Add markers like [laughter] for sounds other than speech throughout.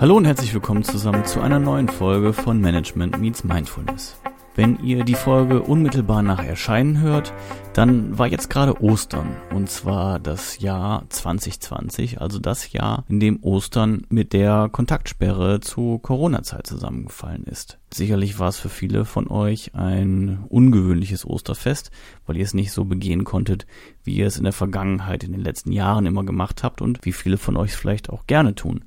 Hallo und herzlich willkommen zusammen zu einer neuen Folge von Management Meets Mindfulness. Wenn ihr die Folge unmittelbar nach Erscheinen hört, dann war jetzt gerade Ostern und zwar das Jahr 2020, also das Jahr, in dem Ostern mit der Kontaktsperre zur Corona-Zeit zusammengefallen ist. Sicherlich war es für viele von euch ein ungewöhnliches Osterfest, weil ihr es nicht so begehen konntet, wie ihr es in der Vergangenheit in den letzten Jahren immer gemacht habt und wie viele von euch es vielleicht auch gerne tun.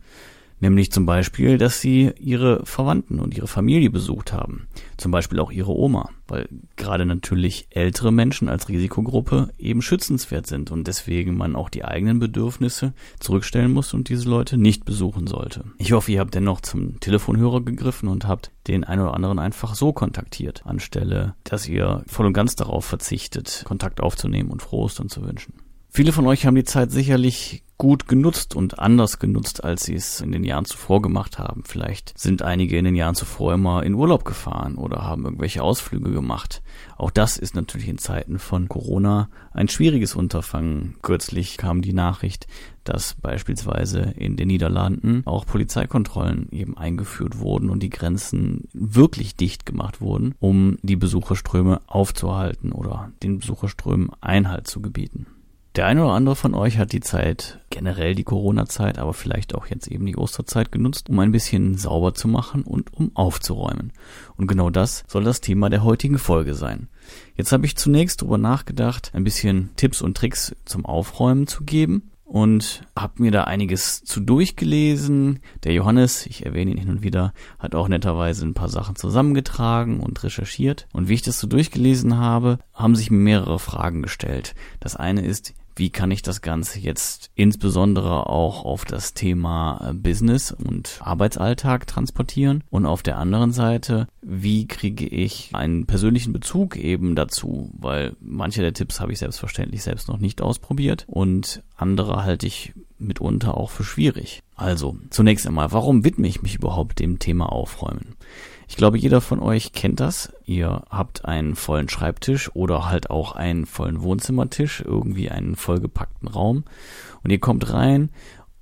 Nämlich zum Beispiel, dass sie ihre Verwandten und ihre Familie besucht haben. Zum Beispiel auch ihre Oma, weil gerade natürlich ältere Menschen als Risikogruppe eben schützenswert sind und deswegen man auch die eigenen Bedürfnisse zurückstellen muss und diese Leute nicht besuchen sollte. Ich hoffe, ihr habt dennoch zum Telefonhörer gegriffen und habt den einen oder anderen einfach so kontaktiert, anstelle, dass ihr voll und ganz darauf verzichtet, Kontakt aufzunehmen und frohes dann zu wünschen. Viele von euch haben die Zeit sicherlich gut genutzt und anders genutzt, als sie es in den Jahren zuvor gemacht haben. Vielleicht sind einige in den Jahren zuvor immer in Urlaub gefahren oder haben irgendwelche Ausflüge gemacht. Auch das ist natürlich in Zeiten von Corona ein schwieriges Unterfangen. Kürzlich kam die Nachricht, dass beispielsweise in den Niederlanden auch Polizeikontrollen eben eingeführt wurden und die Grenzen wirklich dicht gemacht wurden, um die Besucherströme aufzuhalten oder den Besucherströmen Einhalt zu gebieten. Der eine oder andere von euch hat die Zeit, generell die Corona-Zeit, aber vielleicht auch jetzt eben die Osterzeit genutzt, um ein bisschen sauber zu machen und um aufzuräumen. Und genau das soll das Thema der heutigen Folge sein. Jetzt habe ich zunächst darüber nachgedacht, ein bisschen Tipps und Tricks zum Aufräumen zu geben und habe mir da einiges zu durchgelesen. Der Johannes, ich erwähne ihn hin und wieder, hat auch netterweise ein paar Sachen zusammengetragen und recherchiert. Und wie ich das so durchgelesen habe, haben sich mehrere Fragen gestellt. Das eine ist, wie kann ich das Ganze jetzt insbesondere auch auf das Thema äh, Business und Arbeitsalltag transportieren und auf der anderen Seite, wie kriege ich einen persönlichen Bezug eben dazu, weil manche der Tipps habe ich selbstverständlich selbst noch nicht ausprobiert und andere halte ich mitunter auch für schwierig. Also, zunächst einmal, warum widme ich mich überhaupt dem Thema Aufräumen? Ich glaube, jeder von euch kennt das. Ihr habt einen vollen Schreibtisch oder halt auch einen vollen Wohnzimmertisch, irgendwie einen vollgepackten Raum. Und ihr kommt rein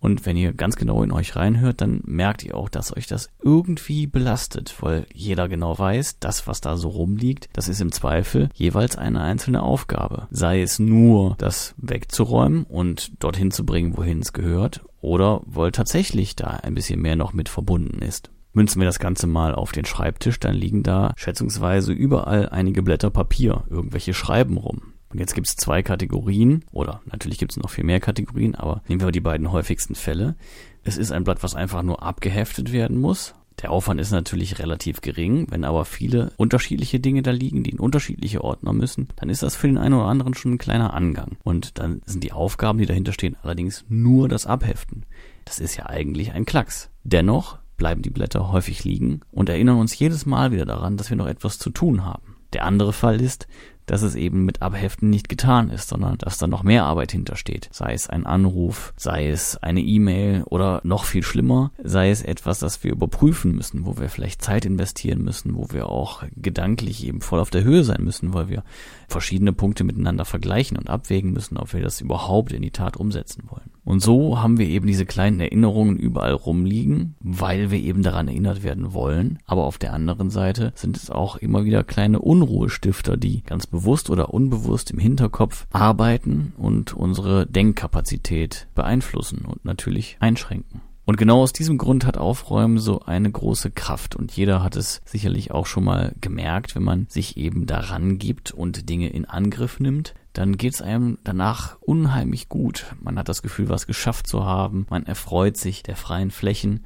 und wenn ihr ganz genau in euch reinhört, dann merkt ihr auch, dass euch das irgendwie belastet, weil jeder genau weiß, das, was da so rumliegt, das ist im Zweifel jeweils eine einzelne Aufgabe. Sei es nur, das wegzuräumen und dorthin zu bringen, wohin es gehört, oder weil tatsächlich da ein bisschen mehr noch mit verbunden ist. Münzen wir das Ganze mal auf den Schreibtisch, dann liegen da schätzungsweise überall einige Blätter Papier, irgendwelche Schreiben rum. Und jetzt gibt es zwei Kategorien, oder natürlich gibt es noch viel mehr Kategorien, aber nehmen wir die beiden häufigsten Fälle. Es ist ein Blatt, was einfach nur abgeheftet werden muss. Der Aufwand ist natürlich relativ gering, wenn aber viele unterschiedliche Dinge da liegen, die in unterschiedliche Ordner müssen, dann ist das für den einen oder anderen schon ein kleiner Angang. Und dann sind die Aufgaben, die dahinter stehen, allerdings nur das Abheften. Das ist ja eigentlich ein Klacks. Dennoch bleiben die Blätter häufig liegen und erinnern uns jedes Mal wieder daran, dass wir noch etwas zu tun haben. Der andere Fall ist, dass es eben mit Abheften nicht getan ist, sondern dass da noch mehr Arbeit hintersteht. Sei es ein Anruf, sei es eine E-Mail oder noch viel schlimmer, sei es etwas, das wir überprüfen müssen, wo wir vielleicht Zeit investieren müssen, wo wir auch gedanklich eben voll auf der Höhe sein müssen, weil wir verschiedene Punkte miteinander vergleichen und abwägen müssen, ob wir das überhaupt in die Tat umsetzen wollen. Und so haben wir eben diese kleinen Erinnerungen überall rumliegen, weil wir eben daran erinnert werden wollen. Aber auf der anderen Seite sind es auch immer wieder kleine Unruhestifter, die ganz bewusst oder unbewusst im Hinterkopf arbeiten und unsere Denkkapazität beeinflussen und natürlich einschränken. Und genau aus diesem Grund hat Aufräumen so eine große Kraft. Und jeder hat es sicherlich auch schon mal gemerkt, wenn man sich eben daran gibt und Dinge in Angriff nimmt, dann geht es einem danach unheimlich gut. Man hat das Gefühl, was geschafft zu haben, man erfreut sich der freien Flächen.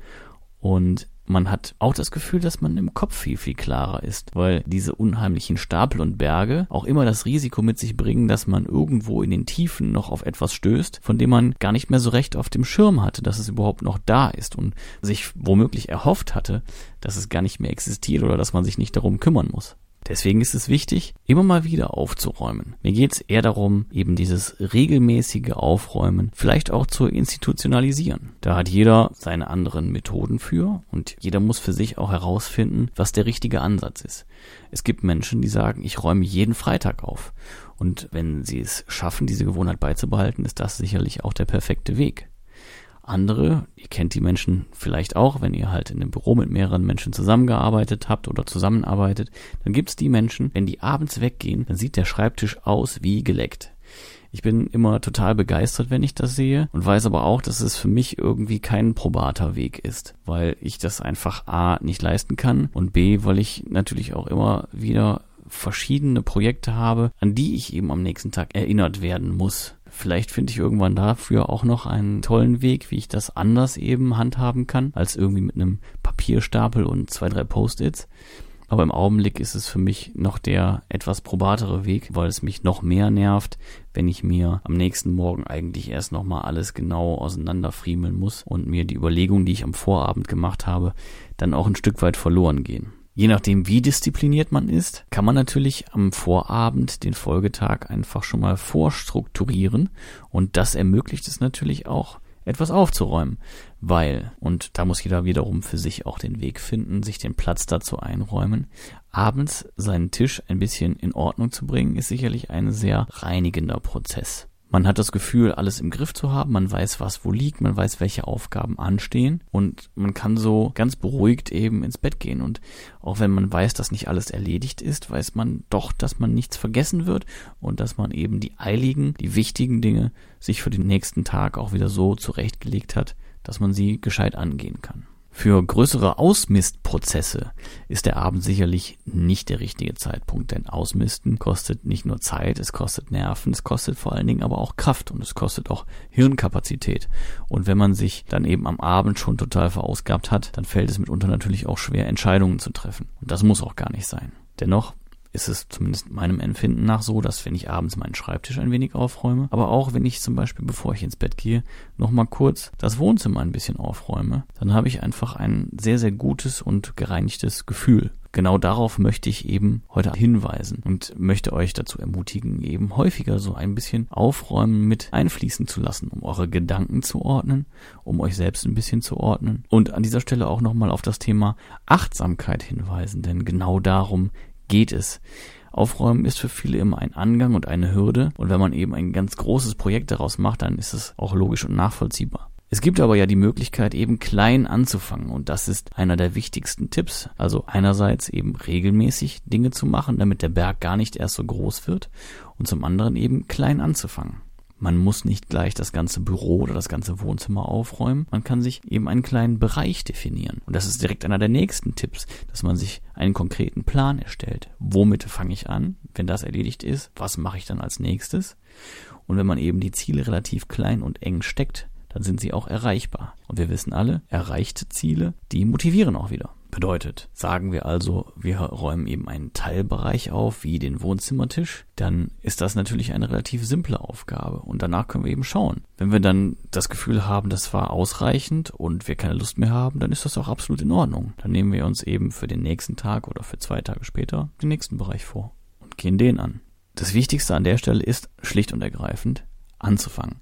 Und man hat auch das Gefühl, dass man im Kopf viel, viel klarer ist, weil diese unheimlichen Stapel und Berge auch immer das Risiko mit sich bringen, dass man irgendwo in den Tiefen noch auf etwas stößt, von dem man gar nicht mehr so recht auf dem Schirm hatte, dass es überhaupt noch da ist und sich womöglich erhofft hatte, dass es gar nicht mehr existiert oder dass man sich nicht darum kümmern muss. Deswegen ist es wichtig, immer mal wieder aufzuräumen. Mir geht es eher darum, eben dieses regelmäßige Aufräumen vielleicht auch zu institutionalisieren. Da hat jeder seine anderen Methoden für und jeder muss für sich auch herausfinden, was der richtige Ansatz ist. Es gibt Menschen, die sagen, ich räume jeden Freitag auf. Und wenn sie es schaffen, diese Gewohnheit beizubehalten, ist das sicherlich auch der perfekte Weg. Andere, ihr kennt die Menschen vielleicht auch, wenn ihr halt in einem Büro mit mehreren Menschen zusammengearbeitet habt oder zusammenarbeitet, dann gibt es die Menschen, wenn die abends weggehen, dann sieht der Schreibtisch aus wie geleckt. Ich bin immer total begeistert, wenn ich das sehe und weiß aber auch, dass es für mich irgendwie kein probater Weg ist, weil ich das einfach A nicht leisten kann und B, weil ich natürlich auch immer wieder verschiedene Projekte habe, an die ich eben am nächsten Tag erinnert werden muss. Vielleicht finde ich irgendwann dafür auch noch einen tollen Weg, wie ich das anders eben handhaben kann, als irgendwie mit einem Papierstapel und zwei, drei Post-its. Aber im Augenblick ist es für mich noch der etwas probatere Weg, weil es mich noch mehr nervt, wenn ich mir am nächsten Morgen eigentlich erst nochmal alles genau auseinanderfriemeln muss und mir die Überlegungen, die ich am Vorabend gemacht habe, dann auch ein Stück weit verloren gehen. Je nachdem, wie diszipliniert man ist, kann man natürlich am Vorabend den Folgetag einfach schon mal vorstrukturieren und das ermöglicht es natürlich auch, etwas aufzuräumen, weil, und da muss jeder wiederum für sich auch den Weg finden, sich den Platz dazu einräumen, abends seinen Tisch ein bisschen in Ordnung zu bringen, ist sicherlich ein sehr reinigender Prozess. Man hat das Gefühl, alles im Griff zu haben, man weiß, was wo liegt, man weiß, welche Aufgaben anstehen und man kann so ganz beruhigt eben ins Bett gehen. Und auch wenn man weiß, dass nicht alles erledigt ist, weiß man doch, dass man nichts vergessen wird und dass man eben die eiligen, die wichtigen Dinge sich für den nächsten Tag auch wieder so zurechtgelegt hat, dass man sie gescheit angehen kann. Für größere Ausmistprozesse ist der Abend sicherlich nicht der richtige Zeitpunkt, denn Ausmisten kostet nicht nur Zeit, es kostet Nerven, es kostet vor allen Dingen aber auch Kraft und es kostet auch Hirnkapazität. Und wenn man sich dann eben am Abend schon total verausgabt hat, dann fällt es mitunter natürlich auch schwer, Entscheidungen zu treffen. Und das muss auch gar nicht sein. Dennoch ist es zumindest meinem Empfinden nach so, dass wenn ich abends meinen Schreibtisch ein wenig aufräume, aber auch wenn ich zum Beispiel, bevor ich ins Bett gehe, nochmal kurz das Wohnzimmer ein bisschen aufräume, dann habe ich einfach ein sehr, sehr gutes und gereinigtes Gefühl. Genau darauf möchte ich eben heute hinweisen und möchte euch dazu ermutigen, eben häufiger so ein bisschen Aufräumen mit einfließen zu lassen, um eure Gedanken zu ordnen, um euch selbst ein bisschen zu ordnen und an dieser Stelle auch nochmal auf das Thema Achtsamkeit hinweisen, denn genau darum geht es. Aufräumen ist für viele immer ein Angang und eine Hürde und wenn man eben ein ganz großes Projekt daraus macht, dann ist es auch logisch und nachvollziehbar. Es gibt aber ja die Möglichkeit, eben klein anzufangen und das ist einer der wichtigsten Tipps. Also einerseits eben regelmäßig Dinge zu machen, damit der Berg gar nicht erst so groß wird und zum anderen eben klein anzufangen. Man muss nicht gleich das ganze Büro oder das ganze Wohnzimmer aufräumen. Man kann sich eben einen kleinen Bereich definieren. Und das ist direkt einer der nächsten Tipps, dass man sich einen konkreten Plan erstellt. Womit fange ich an? Wenn das erledigt ist, was mache ich dann als nächstes? Und wenn man eben die Ziele relativ klein und eng steckt, dann sind sie auch erreichbar. Und wir wissen alle, erreichte Ziele, die motivieren auch wieder. Bedeutet, sagen wir also, wir räumen eben einen Teilbereich auf, wie den Wohnzimmertisch, dann ist das natürlich eine relativ simple Aufgabe und danach können wir eben schauen. Wenn wir dann das Gefühl haben, das war ausreichend und wir keine Lust mehr haben, dann ist das auch absolut in Ordnung. Dann nehmen wir uns eben für den nächsten Tag oder für zwei Tage später den nächsten Bereich vor und gehen den an. Das Wichtigste an der Stelle ist schlicht und ergreifend, anzufangen.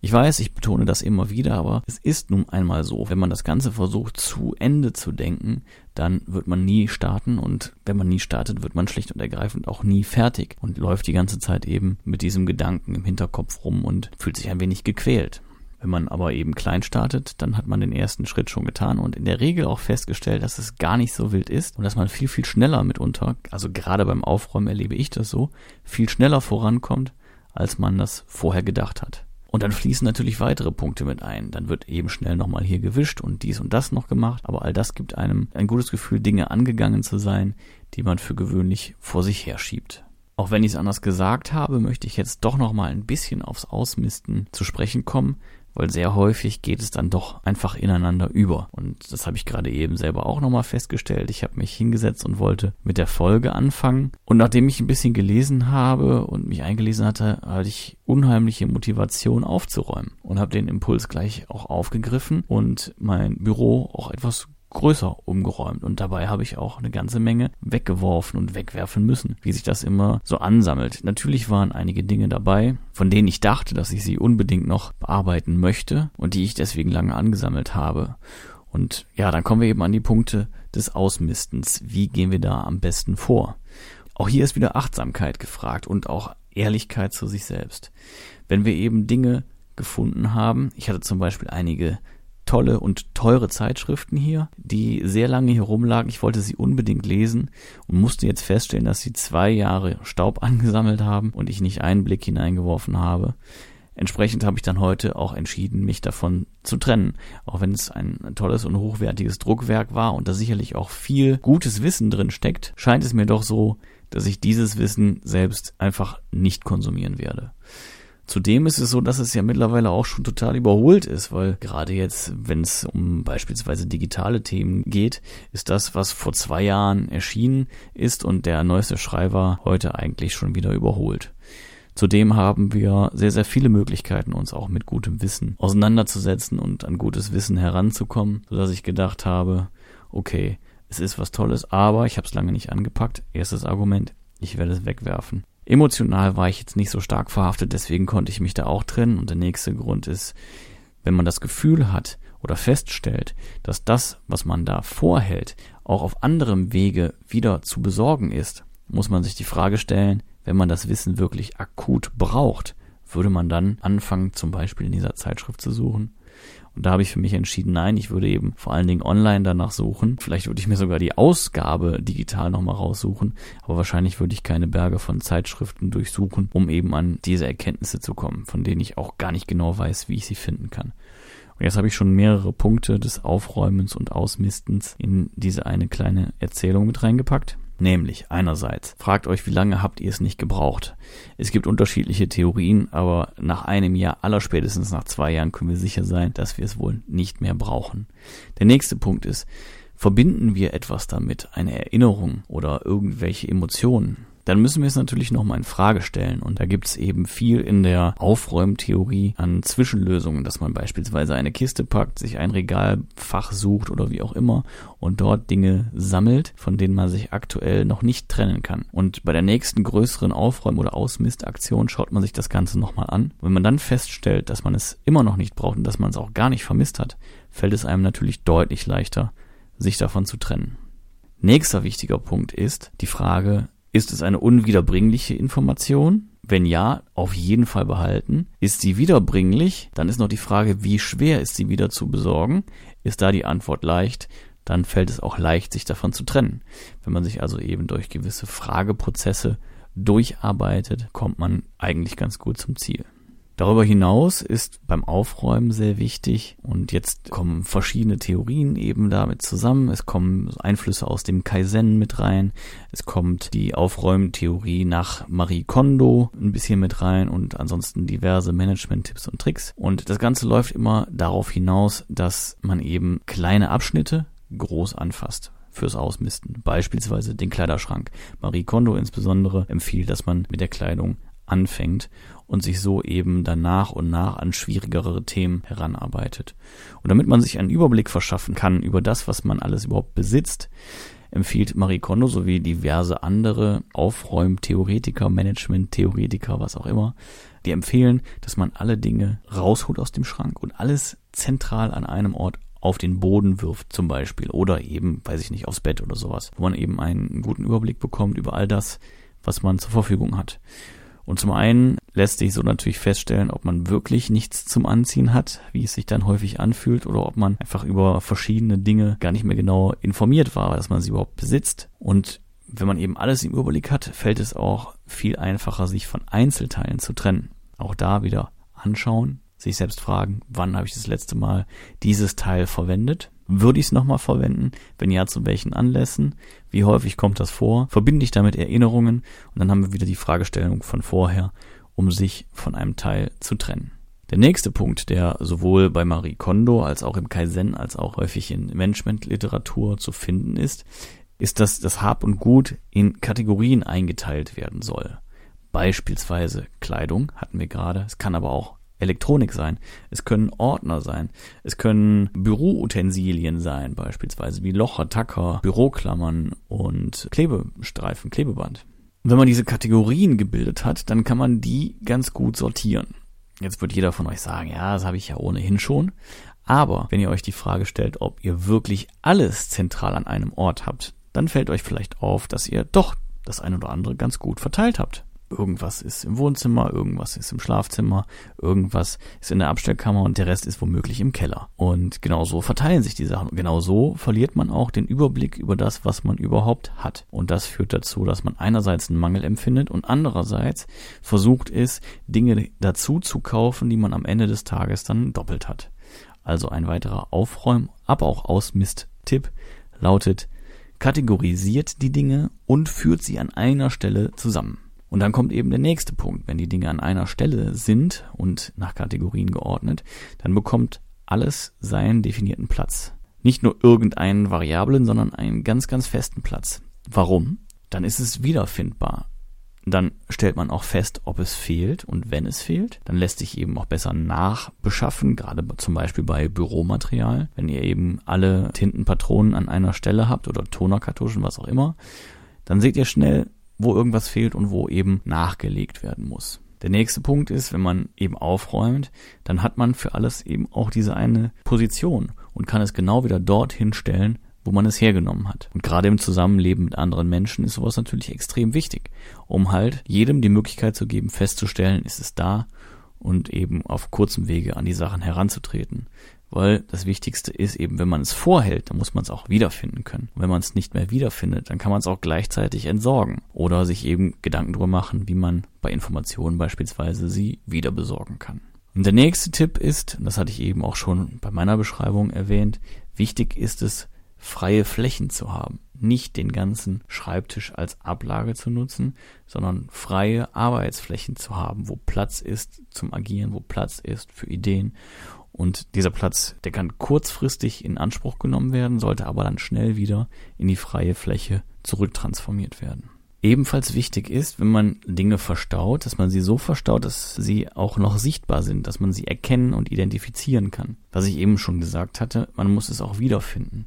Ich weiß, ich betone das immer wieder, aber es ist nun einmal so, wenn man das Ganze versucht zu Ende zu denken, dann wird man nie starten und wenn man nie startet, wird man schlicht und ergreifend auch nie fertig und läuft die ganze Zeit eben mit diesem Gedanken im Hinterkopf rum und fühlt sich ein wenig gequält. Wenn man aber eben klein startet, dann hat man den ersten Schritt schon getan und in der Regel auch festgestellt, dass es gar nicht so wild ist und dass man viel, viel schneller mitunter, also gerade beim Aufräumen erlebe ich das so, viel schneller vorankommt, als man das vorher gedacht hat. Und dann fließen natürlich weitere Punkte mit ein. Dann wird eben schnell nochmal hier gewischt und dies und das noch gemacht. Aber all das gibt einem ein gutes Gefühl, Dinge angegangen zu sein, die man für gewöhnlich vor sich herschiebt. Auch wenn ich es anders gesagt habe, möchte ich jetzt doch nochmal ein bisschen aufs Ausmisten zu sprechen kommen, weil sehr häufig geht es dann doch einfach ineinander über. Und das habe ich gerade eben selber auch nochmal festgestellt. Ich habe mich hingesetzt und wollte mit der Folge anfangen. Und nachdem ich ein bisschen gelesen habe und mich eingelesen hatte, hatte ich unheimliche Motivation aufzuräumen und habe den Impuls gleich auch aufgegriffen und mein Büro auch etwas größer umgeräumt und dabei habe ich auch eine ganze Menge weggeworfen und wegwerfen müssen, wie sich das immer so ansammelt. Natürlich waren einige Dinge dabei, von denen ich dachte, dass ich sie unbedingt noch bearbeiten möchte und die ich deswegen lange angesammelt habe. Und ja, dann kommen wir eben an die Punkte des Ausmistens. Wie gehen wir da am besten vor? Auch hier ist wieder Achtsamkeit gefragt und auch Ehrlichkeit zu sich selbst. Wenn wir eben Dinge gefunden haben. Ich hatte zum Beispiel einige tolle und teure Zeitschriften hier, die sehr lange hier rumlagen. Ich wollte sie unbedingt lesen und musste jetzt feststellen, dass sie zwei Jahre Staub [laughs] angesammelt haben und ich nicht einen Blick hineingeworfen habe. Entsprechend habe ich dann heute auch entschieden, mich davon zu trennen. Auch wenn es ein tolles und hochwertiges Druckwerk war und da sicherlich auch viel gutes Wissen drin steckt, scheint es mir doch so, dass ich dieses Wissen selbst einfach nicht konsumieren werde. Zudem ist es so, dass es ja mittlerweile auch schon total überholt ist, weil gerade jetzt, wenn es um beispielsweise digitale Themen geht, ist das, was vor zwei Jahren erschienen ist und der neueste Schreiber heute eigentlich schon wieder überholt. Zudem haben wir sehr, sehr viele Möglichkeiten, uns auch mit gutem Wissen auseinanderzusetzen und an gutes Wissen heranzukommen, sodass ich gedacht habe, okay, es ist was Tolles, aber ich habe es lange nicht angepackt. Erstes Argument, ich werde es wegwerfen. Emotional war ich jetzt nicht so stark verhaftet, deswegen konnte ich mich da auch trennen. Und der nächste Grund ist, wenn man das Gefühl hat oder feststellt, dass das, was man da vorhält, auch auf anderem Wege wieder zu besorgen ist, muss man sich die Frage stellen, wenn man das Wissen wirklich akut braucht, würde man dann anfangen, zum Beispiel in dieser Zeitschrift zu suchen? Und da habe ich für mich entschieden, nein, ich würde eben vor allen Dingen online danach suchen. Vielleicht würde ich mir sogar die Ausgabe digital nochmal raussuchen, aber wahrscheinlich würde ich keine Berge von Zeitschriften durchsuchen, um eben an diese Erkenntnisse zu kommen, von denen ich auch gar nicht genau weiß, wie ich sie finden kann. Und jetzt habe ich schon mehrere Punkte des Aufräumens und Ausmistens in diese eine kleine Erzählung mit reingepackt. Nämlich einerseits, fragt euch, wie lange habt ihr es nicht gebraucht? Es gibt unterschiedliche Theorien, aber nach einem Jahr, allerspätestens nach zwei Jahren können wir sicher sein, dass wir es wohl nicht mehr brauchen. Der nächste Punkt ist, verbinden wir etwas damit, eine Erinnerung oder irgendwelche Emotionen? Dann müssen wir es natürlich nochmal in Frage stellen. Und da gibt es eben viel in der Aufräumtheorie an Zwischenlösungen, dass man beispielsweise eine Kiste packt, sich ein Regalfach sucht oder wie auch immer und dort Dinge sammelt, von denen man sich aktuell noch nicht trennen kann. Und bei der nächsten größeren Aufräum- oder Ausmistaktion schaut man sich das Ganze nochmal an. wenn man dann feststellt, dass man es immer noch nicht braucht und dass man es auch gar nicht vermisst hat, fällt es einem natürlich deutlich leichter, sich davon zu trennen. Nächster wichtiger Punkt ist die Frage, ist es eine unwiederbringliche Information? Wenn ja, auf jeden Fall behalten. Ist sie wiederbringlich? Dann ist noch die Frage, wie schwer ist sie wieder zu besorgen? Ist da die Antwort leicht? Dann fällt es auch leicht, sich davon zu trennen. Wenn man sich also eben durch gewisse Frageprozesse durcharbeitet, kommt man eigentlich ganz gut zum Ziel. Darüber hinaus ist beim Aufräumen sehr wichtig und jetzt kommen verschiedene Theorien eben damit zusammen. Es kommen Einflüsse aus dem Kaizen mit rein. Es kommt die Aufräumtheorie nach Marie Kondo ein bisschen mit rein und ansonsten diverse Management-Tipps und Tricks. Und das Ganze läuft immer darauf hinaus, dass man eben kleine Abschnitte groß anfasst fürs Ausmisten. Beispielsweise den Kleiderschrank. Marie Kondo insbesondere empfiehlt, dass man mit der Kleidung anfängt und sich so eben dann nach und nach an schwierigere Themen heranarbeitet. Und damit man sich einen Überblick verschaffen kann über das, was man alles überhaupt besitzt, empfiehlt Marie Kondo sowie diverse andere Aufräumtheoretiker, Management-Theoretiker, was auch immer, die empfehlen, dass man alle Dinge rausholt aus dem Schrank und alles zentral an einem Ort auf den Boden wirft zum Beispiel oder eben, weiß ich nicht, aufs Bett oder sowas, wo man eben einen guten Überblick bekommt über all das, was man zur Verfügung hat. Und zum einen lässt sich so natürlich feststellen, ob man wirklich nichts zum Anziehen hat, wie es sich dann häufig anfühlt, oder ob man einfach über verschiedene Dinge gar nicht mehr genau informiert war, dass man sie überhaupt besitzt. Und wenn man eben alles im Überblick hat, fällt es auch viel einfacher, sich von Einzelteilen zu trennen. Auch da wieder anschauen, sich selbst fragen, wann habe ich das letzte Mal dieses Teil verwendet? Würde ich es nochmal verwenden? Wenn ja, zu welchen Anlässen? Wie häufig kommt das vor? Verbinde ich damit Erinnerungen? Und dann haben wir wieder die Fragestellung von vorher, um sich von einem Teil zu trennen. Der nächste Punkt, der sowohl bei Marie Kondo als auch im Kaizen als auch häufig in Managementliteratur zu finden ist, ist, dass das Hab und Gut in Kategorien eingeteilt werden soll. Beispielsweise Kleidung hatten wir gerade, es kann aber auch Elektronik sein, es können Ordner sein, es können Büroutensilien sein, beispielsweise wie Locher, Tacker, Büroklammern und Klebestreifen, Klebeband. wenn man diese Kategorien gebildet hat, dann kann man die ganz gut sortieren. Jetzt wird jeder von euch sagen, ja, das habe ich ja ohnehin schon. Aber wenn ihr euch die Frage stellt, ob ihr wirklich alles zentral an einem Ort habt, dann fällt euch vielleicht auf, dass ihr doch das ein oder andere ganz gut verteilt habt. Irgendwas ist im Wohnzimmer, irgendwas ist im Schlafzimmer, irgendwas ist in der Abstellkammer und der Rest ist womöglich im Keller. Und genau so verteilen sich die Sachen. Und genau so verliert man auch den Überblick über das, was man überhaupt hat. Und das führt dazu, dass man einerseits einen Mangel empfindet und andererseits versucht ist, Dinge dazu zu kaufen, die man am Ende des Tages dann doppelt hat. Also ein weiterer Aufräum, aber auch Ausmist-Tipp lautet, kategorisiert die Dinge und führt sie an einer Stelle zusammen. Und dann kommt eben der nächste Punkt. Wenn die Dinge an einer Stelle sind und nach Kategorien geordnet, dann bekommt alles seinen definierten Platz. Nicht nur irgendeinen Variablen, sondern einen ganz, ganz festen Platz. Warum? Dann ist es wiederfindbar. Dann stellt man auch fest, ob es fehlt und wenn es fehlt. Dann lässt sich eben auch besser nachbeschaffen, gerade zum Beispiel bei Büromaterial. Wenn ihr eben alle Tintenpatronen an einer Stelle habt oder Tonerkartuschen, was auch immer, dann seht ihr schnell, wo irgendwas fehlt und wo eben nachgelegt werden muss. Der nächste Punkt ist, wenn man eben aufräumt, dann hat man für alles eben auch diese eine Position und kann es genau wieder dorthin stellen, wo man es hergenommen hat. Und gerade im Zusammenleben mit anderen Menschen ist sowas natürlich extrem wichtig, um halt jedem die Möglichkeit zu geben, festzustellen, ist es da und eben auf kurzem Wege an die Sachen heranzutreten. Weil das Wichtigste ist eben, wenn man es vorhält, dann muss man es auch wiederfinden können. Und wenn man es nicht mehr wiederfindet, dann kann man es auch gleichzeitig entsorgen oder sich eben Gedanken darüber machen, wie man bei Informationen beispielsweise sie wieder besorgen kann. Und der nächste Tipp ist, das hatte ich eben auch schon bei meiner Beschreibung erwähnt, wichtig ist es, freie Flächen zu haben. Nicht den ganzen Schreibtisch als Ablage zu nutzen, sondern freie Arbeitsflächen zu haben, wo Platz ist zum Agieren, wo Platz ist für Ideen. Und dieser Platz, der kann kurzfristig in Anspruch genommen werden, sollte aber dann schnell wieder in die freie Fläche zurücktransformiert werden. Ebenfalls wichtig ist, wenn man Dinge verstaut, dass man sie so verstaut, dass sie auch noch sichtbar sind, dass man sie erkennen und identifizieren kann. Was ich eben schon gesagt hatte, man muss es auch wiederfinden.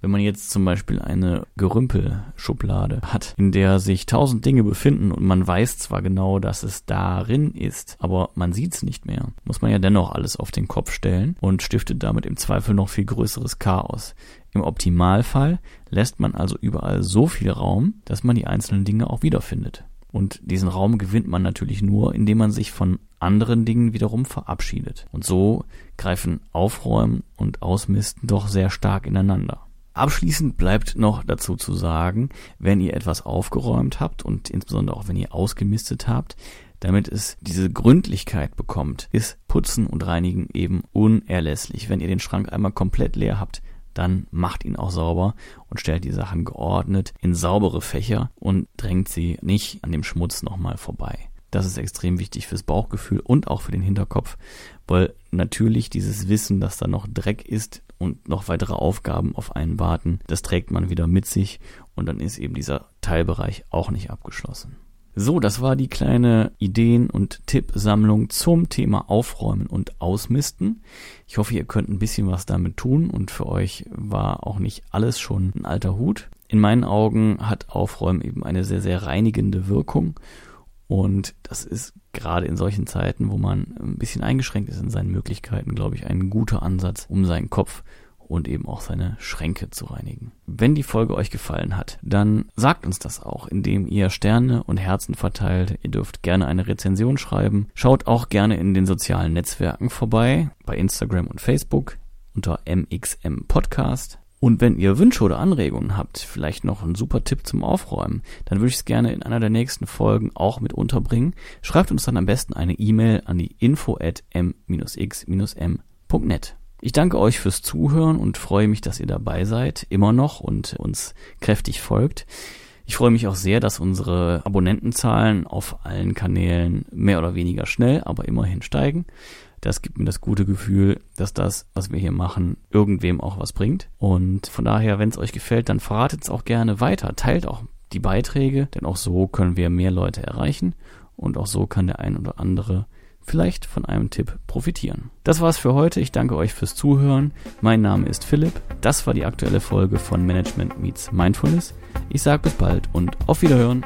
Wenn man jetzt zum Beispiel eine Gerümpelschublade hat, in der sich tausend Dinge befinden und man weiß zwar genau, dass es darin ist, aber man sieht es nicht mehr, muss man ja dennoch alles auf den Kopf stellen und stiftet damit im Zweifel noch viel größeres Chaos. Im Optimalfall lässt man also überall so viel Raum, dass man die einzelnen Dinge auch wiederfindet. Und diesen Raum gewinnt man natürlich nur, indem man sich von anderen Dingen wiederum verabschiedet. Und so greifen Aufräumen und Ausmisten doch sehr stark ineinander. Abschließend bleibt noch dazu zu sagen, wenn ihr etwas aufgeräumt habt und insbesondere auch wenn ihr ausgemistet habt, damit es diese Gründlichkeit bekommt, ist Putzen und Reinigen eben unerlässlich. Wenn ihr den Schrank einmal komplett leer habt, dann macht ihn auch sauber und stellt die Sachen geordnet in saubere Fächer und drängt sie nicht an dem Schmutz nochmal vorbei. Das ist extrem wichtig fürs Bauchgefühl und auch für den Hinterkopf, weil natürlich dieses Wissen, dass da noch Dreck ist, und noch weitere Aufgaben auf einen warten. Das trägt man wieder mit sich und dann ist eben dieser Teilbereich auch nicht abgeschlossen. So, das war die kleine Ideen- und Tippsammlung zum Thema Aufräumen und Ausmisten. Ich hoffe, ihr könnt ein bisschen was damit tun und für euch war auch nicht alles schon ein alter Hut. In meinen Augen hat Aufräumen eben eine sehr, sehr reinigende Wirkung und das ist gerade in solchen Zeiten, wo man ein bisschen eingeschränkt ist in seinen Möglichkeiten, glaube ich, ein guter Ansatz, um seinen Kopf und eben auch seine Schränke zu reinigen. Wenn die Folge euch gefallen hat, dann sagt uns das auch, indem ihr Sterne und Herzen verteilt. Ihr dürft gerne eine Rezension schreiben. Schaut auch gerne in den sozialen Netzwerken vorbei, bei Instagram und Facebook unter MXM Podcast. Und wenn ihr Wünsche oder Anregungen habt, vielleicht noch einen super Tipp zum Aufräumen, dann würde ich es gerne in einer der nächsten Folgen auch mit unterbringen. Schreibt uns dann am besten eine E-Mail an die info at m-x-m.net. Ich danke euch fürs Zuhören und freue mich, dass ihr dabei seid, immer noch und uns kräftig folgt. Ich freue mich auch sehr, dass unsere Abonnentenzahlen auf allen Kanälen mehr oder weniger schnell, aber immerhin steigen. Das gibt mir das gute Gefühl, dass das, was wir hier machen, irgendwem auch was bringt. Und von daher, wenn es euch gefällt, dann verratet es auch gerne weiter. Teilt auch die Beiträge, denn auch so können wir mehr Leute erreichen und auch so kann der ein oder andere vielleicht von einem Tipp profitieren. Das war's für heute. Ich danke euch fürs Zuhören. Mein Name ist Philipp. Das war die aktuelle Folge von Management Meets Mindfulness. Ich sage bis bald und auf Wiederhören.